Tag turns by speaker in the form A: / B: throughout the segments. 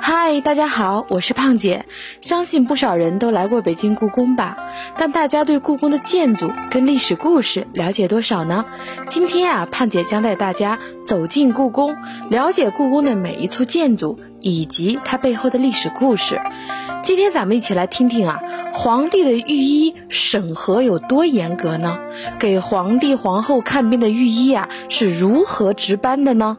A: 嗨，大家好，我是胖姐。相信不少人都来过北京故宫吧？但大家对故宫的建筑跟历史故事了解多少呢？今天啊，胖姐将带大家走进故宫，了解故宫的每一处建筑以及它背后的历史故事。今天咱们一起来听听啊，皇帝的御医审核有多严格呢？给皇帝皇后看病的御医啊，是如何值班的呢？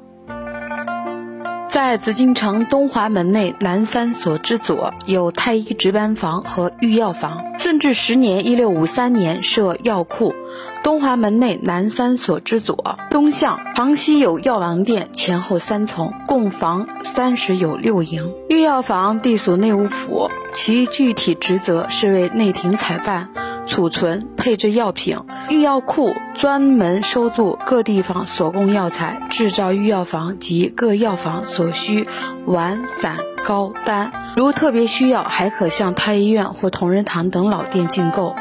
A: 在紫禁城东华门内南三所之左有太医值班房和御药房。顺治十年（一六五三年）设药库。东华门内南三所之左东向旁西有药王殿，前后三重，共房三十有六营。御药房隶属内务府，其具体职责是为内廷采办。储存配置药品，御药库专门收住各地方所供药材，制造御药房及各药房所需丸、散、膏、丹。如特别需要，还可向太医院或同仁堂等老店进购。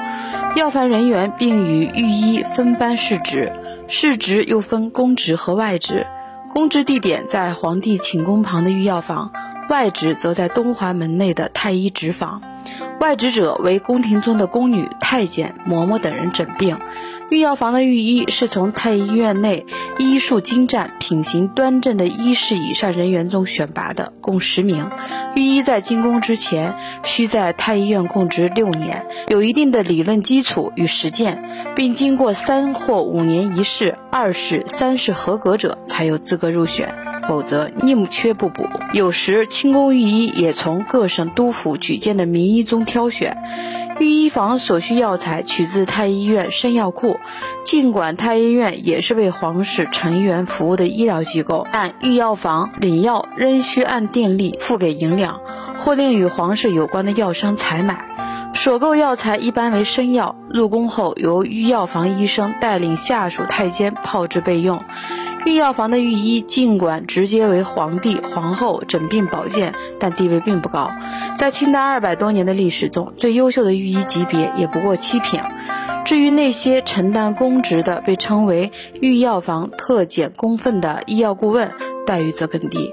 A: 药房人员并与御医分班试职，试职又分公职和外职。公职地点在皇帝寝宫旁的御药房，外职则在东华门内的太医职房。外职者为宫廷中的宫女、太监、嬷嬷等人诊病。御药房的御医是从太医院内医术精湛、品行端正的医士以上人员中选拔的，共十名。御医在进宫之前，需在太医院供职六年，有一定的理论基础与实践，并经过三或五年一试、二试、三试合格者，才有资格入选。否则宁缺不补。有时清宫御医也从各省督府举荐的名医中挑选。御医房所需药材取自太医院生药库。尽管太医院也是为皇室成员服务的医疗机构，但御药房领药仍需按定例付给银两，或另与皇室有关的药商采买。所购药材一般为生药，入宫后由御药房医生带领下属太监炮制备用。御药房的御医尽管直接为皇帝、皇后诊病保健，但地位并不高。在清代二百多年的历史中，最优秀的御医级别也不过七品。至于那些承担公职的，被称为御药房特检公分的医药顾问，待遇则更低。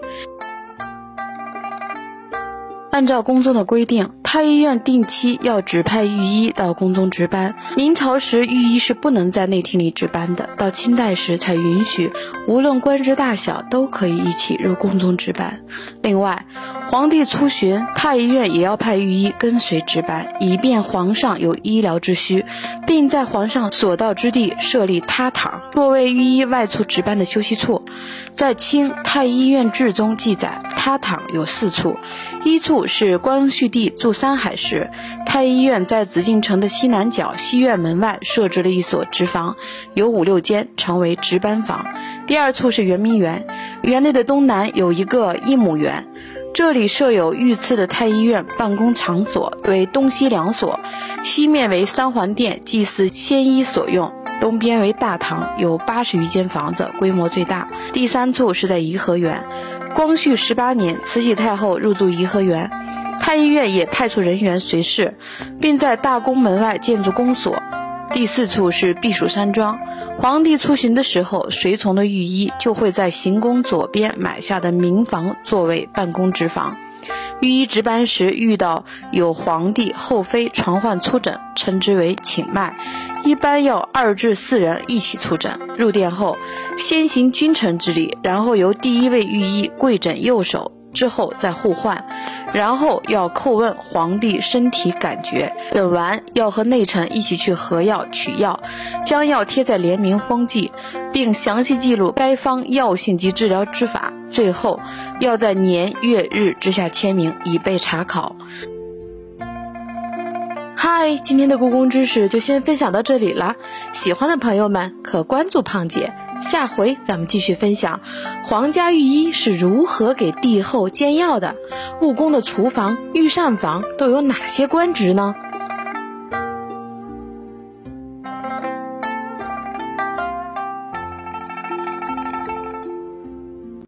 A: 按照宫中的规定，太医院定期要指派御医到宫中值班。明朝时，御医是不能在内廷里值班的，到清代时才允许，无论官职大小都可以一起入宫中值班。另外，皇帝出巡，太医院也要派御医跟随值班，以便皇上有医疗之需，并在皇上所到之地设立他堂，作为御医外出值班的休息处。在《清太医院志》中记载，他堂有四处，一处是光绪帝住三海时，太医院在紫禁城的西南角西院门外设置了一所值房，有五六间，成为值班房。第二处是圆明园，园内的东南有一个一亩园。这里设有御赐的太医院办公场所，为东西两所，西面为三环殿，祭祀仙医所用；东边为大堂，有八十余间房子，规模最大。第三处是在颐和园，光绪十八年，慈禧太后入住颐和园，太医院也派出人员随侍，并在大宫门外建筑宫所。第四处是避暑山庄，皇帝出巡的时候，随从的御医就会在行宫左边买下的民房作为办公值房。御医值班时遇到有皇帝、后妃传唤出诊，称之为请脉，一般要二至四人一起出诊。入殿后，先行君臣之礼，然后由第一位御医跪诊右手。之后再互换，然后要叩问皇帝身体感觉，等完要和内臣一起去合药取药，将药贴在联名封记，并详细记录该方药性及治疗之法，最后要在年月日之下签名，以备查考。嗨，今天的故宫知识就先分享到这里了，喜欢的朋友们可关注胖姐。下回咱们继续分享皇家御医是如何给帝后煎药的，故宫的厨房、御膳房都有哪些官职呢？